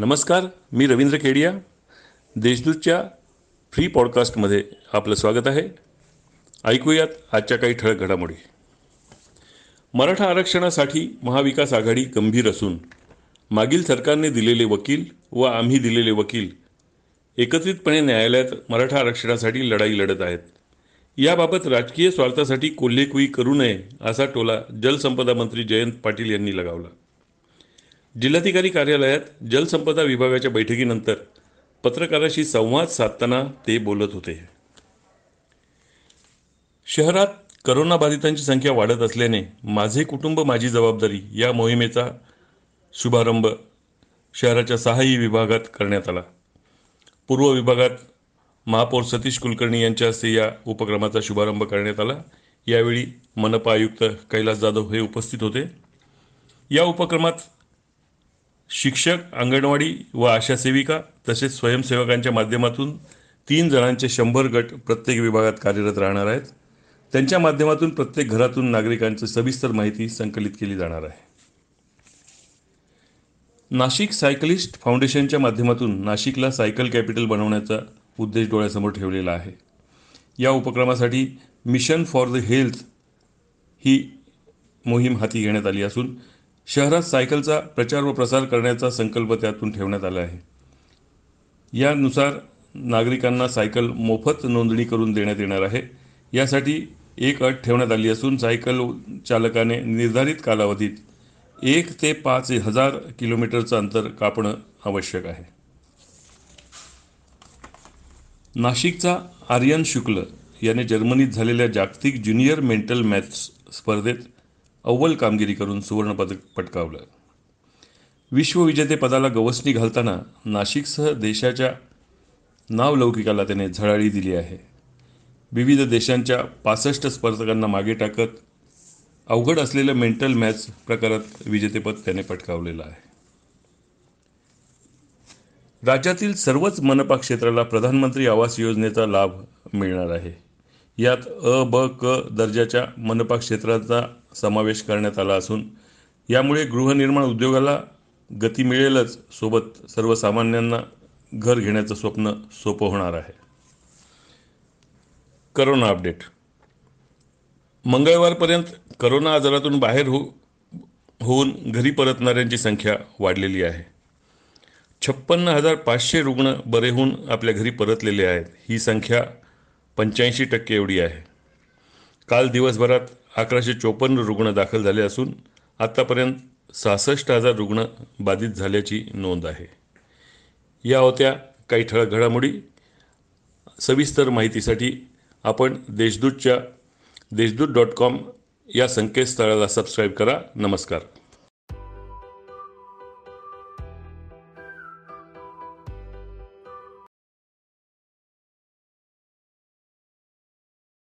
नमस्कार मी रवींद्र केडिया. देशदूतच्या फ्री पॉडकास्टमध्ये आपलं स्वागत आहे. ऐकूयात आजच्या काही ठळक घडामोडी. मराठा आरक्षणासाठी महाविकास आघाडी गंभीर असून मागील सरकारने दिलेले वकील व आम्ही दिलेले वकील एकत्रितपणे न्यायालयात मराठा आरक्षणासाठी लढाई लढत आहेत. याबाबत राजकीय स्वार्थासाठी कोल्हेकुई करू नये असा टोला जलसंपदा मंत्री जयंत पाटील यांनी लगावला. जिल्हाधिकारी कार्यालयात जलसंपदा विभागाच्या बैठकीनंतर पत्रकाराशी संवाद साधताना ते बोलत होते. शहरात करोनाबाधितांची संख्या वाढत असल्याने माझे कुटुंब माझी जबाबदारी या मोहिमेचा शुभारंभ शहराच्या सहाही विभागात करण्यात आला. पूर्व विभागात महापौर सतीश कुलकर्णी यांच्या हस्ते या उपक्रमाचा शुभारंभ करण्यात आला. यावेळी मनपा आयुक्त कैलास जाधव हे उपस्थित होते. या उपक्रमात शिक्षक अंगणवाडी व आशा सेविका तसेच स्वयंसेवकांच्या माध्यमातून तीन जणांचे शंभर गट प्रत्येक विभागात कार्यरत राहणार आहेत. त्यांच्या माध्यमातून प्रत्येक घरातून नागरिकांची सविस्तर माहिती संकलित केली जाणार आहे. नाशिक सायकलिस्ट फाउंडेशनच्या माध्यमातून नाशिकला सायकल कॅपिटल बनवण्याचा उद्देश डोळ्यासमोर ठेवलेला आहे. या उपक्रमासाठी मिशन फॉर द हेल्थ ही मोहीम हाती घेण्यात आली असून शहरात सायकलचा प्रचार व प्रसार करण्याचा संकल्प त्यातून ठेवण्यात आला आहे. यानुसार नागरिकांना सायकल मोफत नोंदणी करून देण्यात येणार आहे. यासाठी एक अट ठेवण्यात आली असून सायकल चालकाने निर्धारित कालावधीत एक ते पाच हजार किलोमीटरचं अंतर कापणं आवश्यक आहे. नाशिकचा आर्यन शुक्ल याने जर्मनीत झालेल्या जागतिक ज्युनियर मेंटल मॅथ्स स्पर्धेत अव्वल कामगिरी करून सुवर्णपदक पटकावलं. विश्वविजेतेपदाला गवसणी घालताना नाशिकसह देशाच्या नावलौकिकाला त्याने झळाळी दिली आहे. विविध देशांच्या पासष्ट स्पर्धकांना मागे टाकत अवघड असलेलं मेंटल मॅच प्रकारात विजेतेपद त्याने पटकावलेलं आहे. राज्यातील सर्वच मनपा क्षेत्राला प्रधानमंत्री आवास योजनेचा लाभ मिळणार आहे. यात अ ब क दर्जाच्या मनपा क्षेत्राचा समावेश करण्यात आला असून यामुळे गृहनिर्माण उद्योगाला गती मिळेलच सोबत सर्वसामान्यांना घर घेण्याचं स्वप्न सोपं होणार आहे. Corona update. मंगळवारपर्यंत करोना आजारातून बाहेर हो होऊन घरी परतणाऱ्यांची संख्या वाढलेली आहे. छप्पन्न हजार पाचशे रुग्ण बरे होऊन आपल्या घरी परतलेले आहेत ही संख्या पंच्याऐंशी टक्के एवढी आहे. काल दिवसभरात अकराशे चोपन्न रुग्ण दाखल झाले असून आत्तापर्यंत सहासष्ट हजार रुग्ण बाधित झाल्याची नोंद आहे. या होत्या काही ठळक घडामोडी. सविस्तर माहितीसाठी आपण देशदूतच्या देशदूत डॉट कॉम या संकेतस्थळाला सबस्क्राईब करा. नमस्कार.